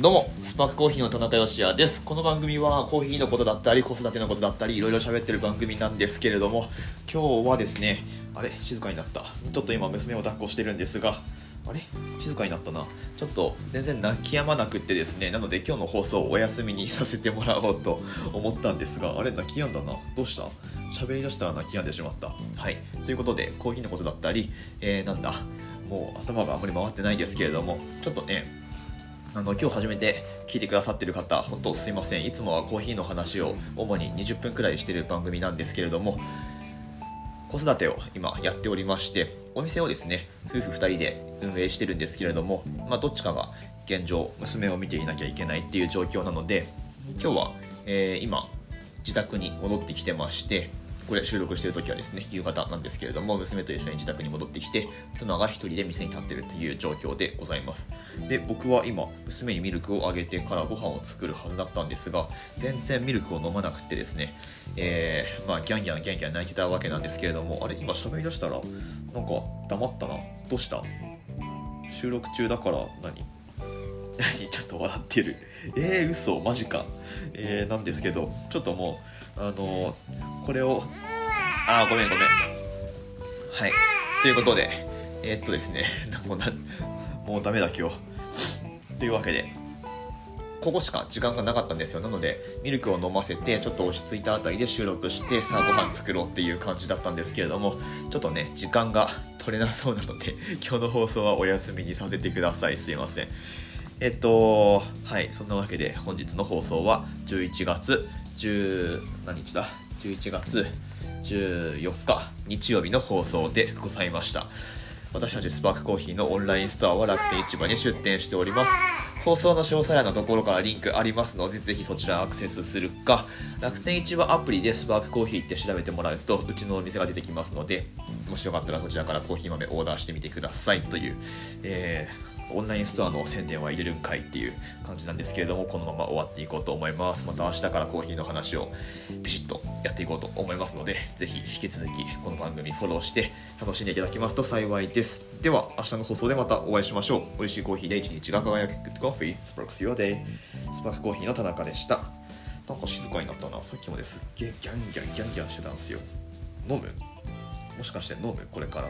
どうも、スパークコーヒーの田中芳也です。この番組はコーヒーのことだったり、子育てのことだったり、いろいろ喋ってる番組なんですけれども、今日はですね、あれ静かになった。ちょっと今娘を抱っこしてるんですが、あれ静かになったな。ちょっと全然泣き止まなくってですね、なので今日の放送をお休みにさせてもらおうと思ったんですが、あれ泣き止んだな。どうした？喋り出したら泣き止んでしまった。はい。ということで、コーヒーのことだったり、えー、なんだ、もう頭があまり回ってないですけれども、ちょっとね、あの今日初めて聞いてくださってる方本当すいません。いつもはコーヒーの話を主に20分くらいしてる番組なんですけれども子育てを今やっておりましてお店をですね夫婦2人で運営してるんですけれども、まあ、どっちかが現状娘を見ていなきゃいけないっていう状況なので今日は、えー、今自宅に戻ってきてましてこれ収録してる時はですね夕方なんですけれども娘と一緒に自宅に戻ってきて妻が1人で店に立ってるという状況でございます。で僕は今娘にミルクをあげてからご飯を作るはずだったんですが全然ミルクを飲まなくてですねえー、まあギャンギャンギャンギャン泣いてたわけなんですけれどもあれ今喋りだしたらなんか黙ったなどうした収録中だから何何ちょっと笑ってるえー、嘘マジかえー、なんですけどちょっともうあのー、これをあごめんごめん。はい。ということでえー、っとですね もうなもうダメだ今日。というわけでここしか時間がなかったんですよ。なのでミルクを飲ませてちょっと落ち着いたあたりで収録してさあご飯作ろうっていう感じだったんですけれどもちょっとね時間が取れなそうなので 今日の放送はお休みにさせてください。すいません。えっとはいそんなわけで本日の放送は11月10何日だ？11月14日日曜日の放送でございました。私たちスパークコーヒーのオンラインストアは楽天市場に出店しております。放送の詳細欄のところからリンクありますのでぜひそちらアクセスするか楽天市場アプリでスパークコーヒーって調べてもらうとうちのお店が出てきますのでもしよかったらそちらからコーヒー豆オーダーしてみてくださいという、えーオンラインストアの宣伝は入れるんかいっていう感じなんですけれどもこのまま終わっていこうと思います。また明日からコーヒーの話をピシッとやっていこうと思いますのでぜひ引き続きこの番組フォローして楽しんでいただきますと幸いです。では明日の放送でまたお会いしましょう。美味しいコーヒーで一日が輝く Good Coffee Sparks Your Day スパークコーヒーの田中でした。なんか静かになったな。さっきまですっげえギャンギャンギャンギャンしてたんですよ。飲む？もしかして飲む？これから。